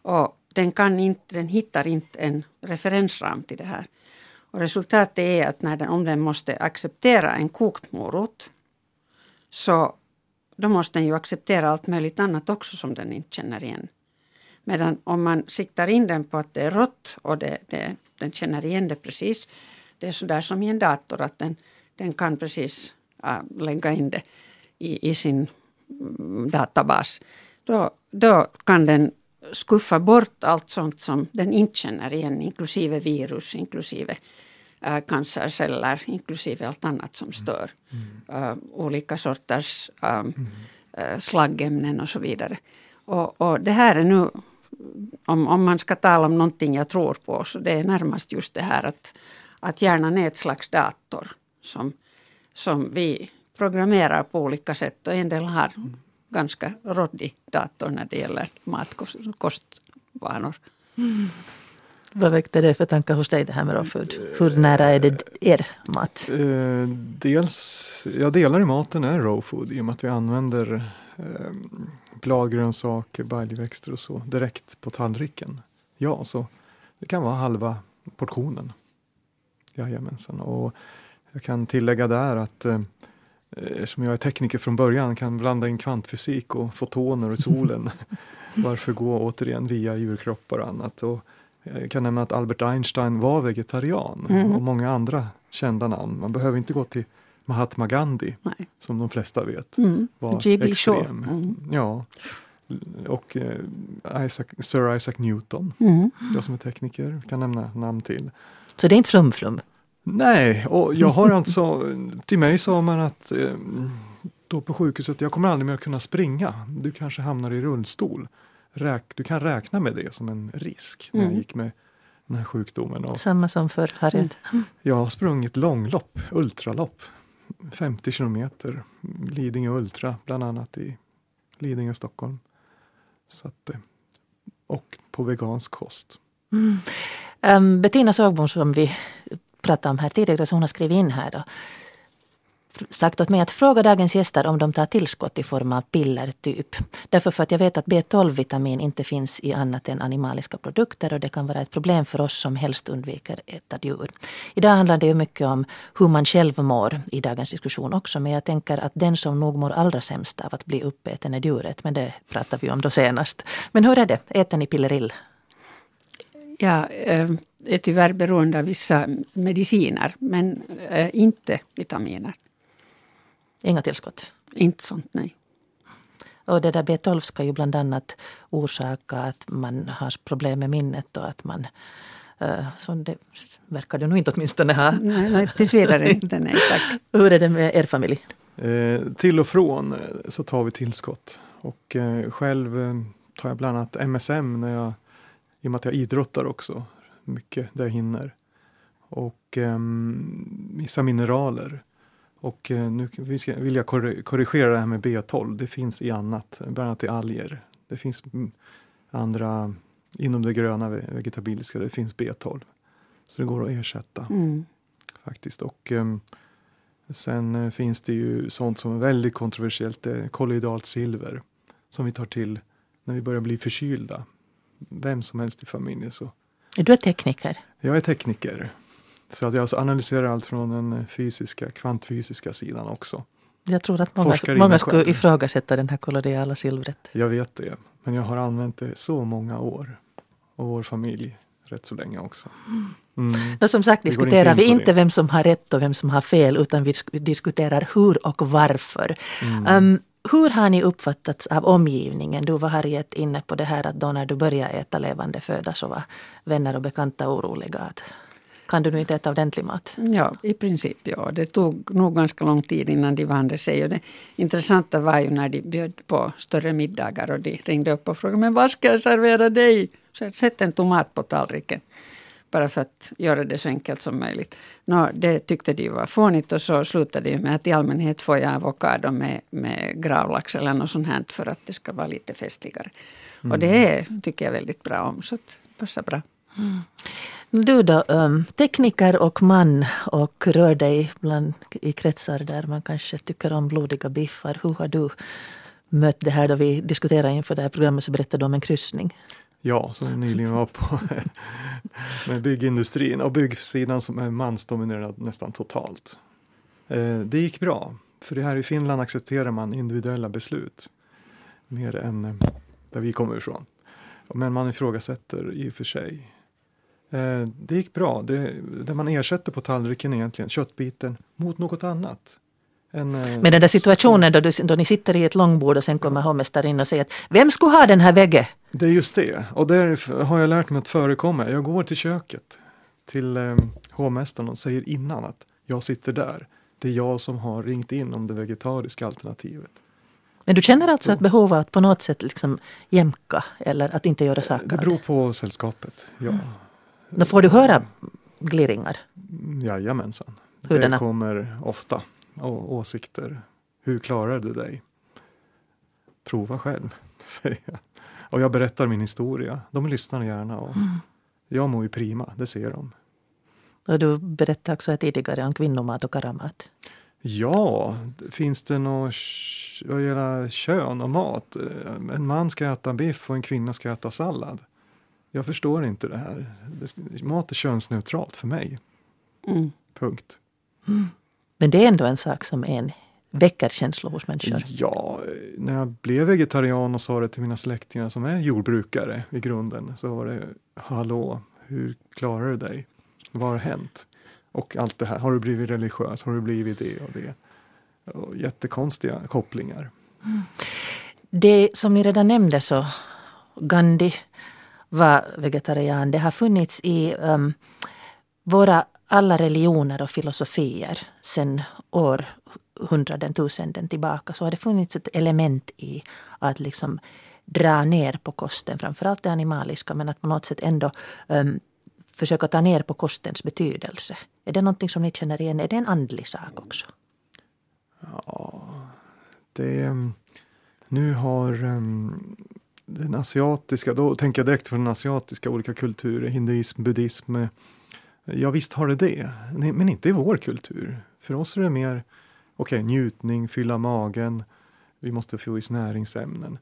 Och den, kan inte, den hittar inte en referensram till det här. Och resultatet är att när den, om den måste acceptera en kokt morot så då måste den ju acceptera allt möjligt annat också som den inte känner igen. Medan om man siktar in den på att det är rått och det, det, den känner igen det precis. Det är sådär som i en dator att den, den kan precis äh, lägga in det i, i sin mm, databas. Då, då kan den skuffa bort allt sånt som den inte känner igen, inklusive virus, inklusive äh, cancerceller, inklusive allt annat som stör. Mm. Äh, olika sorters äh, mm. Äh, slaggämnen och så vidare. Och, och det här är nu om, om man ska tala om någonting jag tror på så det är närmast just det här att, att hjärnan är ett slags dator som, som vi programmerar på olika sätt och en del har ganska råddig dator när det gäller matkostvanor. Mm. Vad väckte det för tankar hos dig det här med food? Hur nära är det er mat? Eh, dels, jag delar i maten är food i och med att vi använder eh, bladgrönsaker, baljväxter och så direkt på tallriken. Ja, så det kan vara halva portionen. Jajamensan. Och jag kan tillägga där att eh, eftersom jag är tekniker från början kan blanda in kvantfysik och fotoner och solen. [LAUGHS] Varför gå återigen via djurkroppar och annat. Och jag kan nämna att Albert Einstein var vegetarian mm. och många andra kända namn. Man behöver inte gå till Mahatma Gandhi, Nej. som de flesta vet, mm. var G.B. extrem. Mm. Ja. Och eh, Isaac, Sir Isaac Newton, mm. jag som är tekniker, kan nämna namn till. Så det är inte flum-flum? Nej, och jag har alltså, till mig sa man att eh, då på sjukhuset, jag kommer aldrig mer kunna springa. Du kanske hamnar i rullstol. Räk, du kan räkna med det som en risk när jag mm. gick med den här sjukdomen. Och, Samma som för Harriet. Jag har sprungit långlopp, ultralopp, 50 kilometer. Lidingö Ultra bland annat i Lidingö, Stockholm. Så att, eh, och på vegansk kost. Mm. Um, Bettina Sågbom som vi pratade om här tidigare, så hon har skrivit in här då, sagt åt mig att fråga dagens gäster om de tar tillskott i form av piller typ. Därför för att jag vet att B12-vitamin inte finns i annat än animaliska produkter och det kan vara ett problem för oss som helst undviker äta djur. Idag handlar det ju mycket om hur man själv mår i dagens diskussion också men jag tänker att den som nog mår allra sämst av att bli uppäten är djuret men det pratade vi om då senast. Men hur är det, äter ni pillerill? Jag eh, är tyvärr beroende av vissa mediciner men eh, inte vitaminer. Inga tillskott? Inte sånt, nej. Och det där B12 ska ju bland annat orsaka att man har problem med minnet och att man Uh, så det verkar du nog inte åtminstone ha. Nej, nej tills vidare [LAUGHS] inte. Nej, tack. Hur är det med er familj? Eh, till och från eh, så tar vi tillskott. Och eh, själv eh, tar jag bland annat MSM när jag, i och med att jag idrottar också, mycket där jag hinner. Och um, vissa mineraler. Och uh, nu vill jag korrigera det här med B12. Det finns i annat, bland annat i alger. Det finns andra inom det gröna vegetabiliska, det finns B12. Så det går att ersätta. Mm. Faktiskt. Och um, Sen uh, finns det ju sånt som är väldigt kontroversiellt, det är kolloidalt silver. Som vi tar till när vi börjar bli förkylda. Vem som helst i familjen. Så. Är du tekniker? Jag är tekniker. Så att jag analyserar allt från den fysiska, kvantfysiska sidan också. Jag tror att många, många skulle ifrågasätta den här kolloidala silvret. Jag vet det, men jag har använt det så många år. Och vår familj rätt så länge också. Mm. Då som sagt diskuterar vi inte vem som har rätt och vem som har fel utan vi diskuterar hur och varför. Mm. Um, hur har ni uppfattats av omgivningen? Du var Harriet inne på det här att då när du började äta levande föda så var vänner och bekanta oroliga. Att kan du nu inte äta ordentlig mat? Ja, i princip ja. Det tog nog ganska lång tid innan de vande sig. Och det intressanta var ju när de bjöd på större middagar och de ringde upp och frågade men vad ska jag servera dig? Så sätt en tomat på tallriken. Bara för att göra det så enkelt som möjligt. Nå, det tyckte de var fånigt och så slutade det med att i allmänhet får jag avokado med, med gravlax eller något sånt här för att det ska vara lite festligare. Mm. Och det är, tycker jag väldigt bra om, så det passar bra. Mm. Du då, um, tekniker och man och rör dig bland, i kretsar där man kanske tycker om blodiga biffar. Hur har du mött det här då vi diskuterade inför det här programmet så berättade du om en kryssning. Ja, som nyligen var på [LAUGHS] med byggindustrin och byggsidan som är mansdominerad nästan totalt. Eh, det gick bra, för det här i Finland accepterar man individuella beslut mer än eh, där vi kommer ifrån. Men man ifrågasätter i och för sig. Eh, det gick bra. Det, det man ersätter på tallriken egentligen, köttbiten, mot något annat. En, eh, Men den där situationen då, du, då ni sitter i ett långbord och sen kommer hovmästaren och säger att vem skulle ha den här väggen? Det är just det. Och där har jag lärt mig att förekomma. Jag går till köket till eh, hovmästaren och säger innan att jag sitter där. Det är jag som har ringt in om det vegetariska alternativet. Men du känner alltså ett behov av att på något sätt liksom jämka eller att inte göra saker? Det beror på sällskapet, ja. Mm. Då får du höra glirringar? Jajamensan. Hur det kommer ofta och åsikter. Hur klarar du dig? Prova själv, [LAUGHS] säger jag. Och jag berättar min historia. De lyssnar gärna och mm. jag mår ju prima, det ser de. Och du berättade också tidigare om kvinnomat och karamat. Ja, finns det något vad gäller kön och mat? En man ska äta biff och en kvinna ska äta sallad. Jag förstår inte det här. Mat är könsneutralt för mig. Mm. Punkt. Mm. Men det är ändå en sak som en väcker känslor hos människor. Ja, när jag blev vegetarian och sa det till mina släktingar som är jordbrukare i grunden så var det Hallå, hur klarar du dig? Vad har hänt? Och allt det här, har du blivit religiös? Har du blivit det och det? Och jättekonstiga kopplingar. Mm. Det som ni redan nämnde så Gandhi var vegetarian. Det har funnits i um, våra alla religioner och filosofier sedan århundraden, tusenden tillbaka så har det funnits ett element i att liksom dra ner på kosten, framförallt det animaliska, men att på något sätt ändå um, försöka ta ner på kostens betydelse. Är det någonting som ni känner igen? Är det en andlig sak också? Ja, det... Um, nu har um, den asiatiska, då tänker jag direkt på den asiatiska olika kulturer, hinduism, buddhism, Ja visst har det det, men inte i vår kultur. För oss är det mer okej, okay, njutning, fylla magen, vi måste få i oss näringsämnen.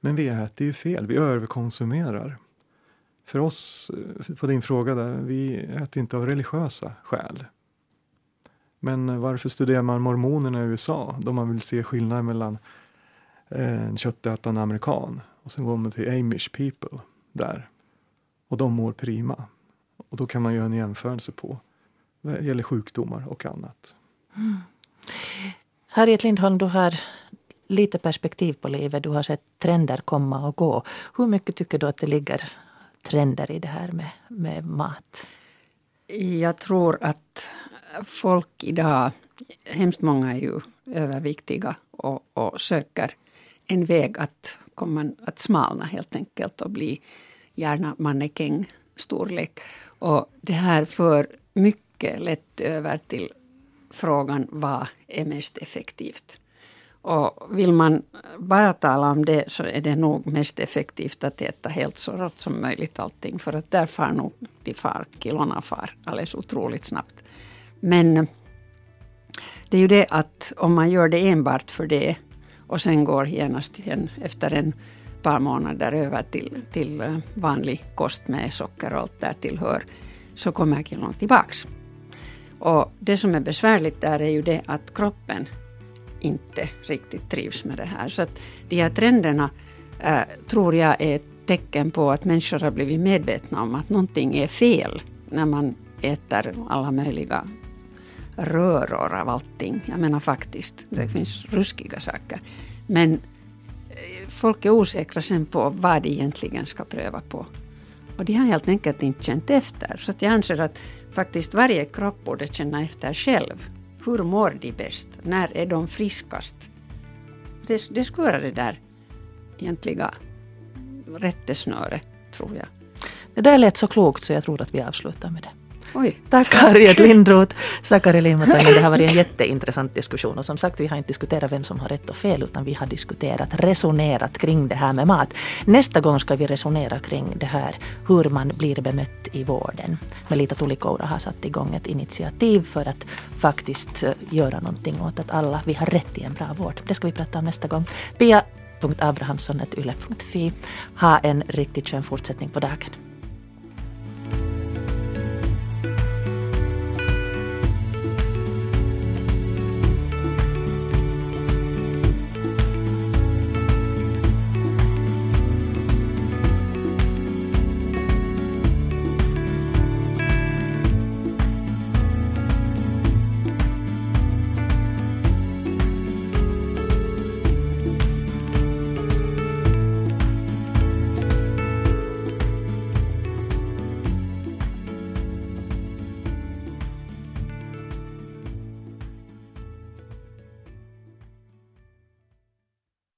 Men vi äter ju fel, vi överkonsumerar. För oss, eh, på din fråga där, vi äter inte av religiösa skäl. Men varför studerar man mormonerna i USA då man vill se skillnad mellan eh, en köttätande amerikan och sen går man till amish people där. Och de mår prima. Och då kan man göra en jämförelse på vad gäller sjukdomar och annat. Mm. Harriet Lindholm, du har lite perspektiv på livet. Du har sett trender komma och gå. Hur mycket tycker du att det ligger trender i det här med, med mat? Jag tror att folk idag, hemskt många är ju överviktiga och, och söker en väg att kommer man att smalna helt enkelt och bli gärna mannekängstorlek. Och det här för mycket lätt över till frågan vad är mest effektivt. Och vill man bara tala om det så är det nog mest effektivt att äta helt så rått som möjligt allting. För att där far nog de far, kilona far alldeles otroligt snabbt. Men det är ju det att om man gör det enbart för det och sen går genast igen efter en par månader över till, till eh, vanlig kost med socker och allt där tillhör, så kommer kilon tillbaks. Och det som är besvärligt där är ju det att kroppen inte riktigt trivs med det här. Så att de här trenderna äh, tror jag är ett tecken på att människor har blivit medvetna om att någonting är fel när man äter alla möjliga röror av allting. Jag menar faktiskt, det finns ruskiga saker. Men eh, folk är osäkra sen på vad de egentligen ska pröva på. Och de har helt enkelt inte känt efter. Så jag anser att faktiskt varje kropp borde känna efter själv. Hur mår de bäst? När är de friskast? Det, det skulle vara det där egentliga rättesnöret, tror jag. Det där lät så klokt så jag tror att vi avslutar med det. Oj. Tack Harriet Lindroth, Sakari Limatangen. Det har varit en jätteintressant diskussion. Och som sagt, vi har inte diskuterat vem som har rätt och fel, utan vi har diskuterat, resonerat kring det här med mat. Nästa gång ska vi resonera kring det här hur man blir bemött i vården. Melita Tulikoura har satt igång ett initiativ för att faktiskt eh, göra någonting åt att alla, vi har rätt till en bra vård. Det ska vi prata om nästa gång. Pia abrahamsson.yle.fi. Ha en riktigt skön fortsättning på dagen.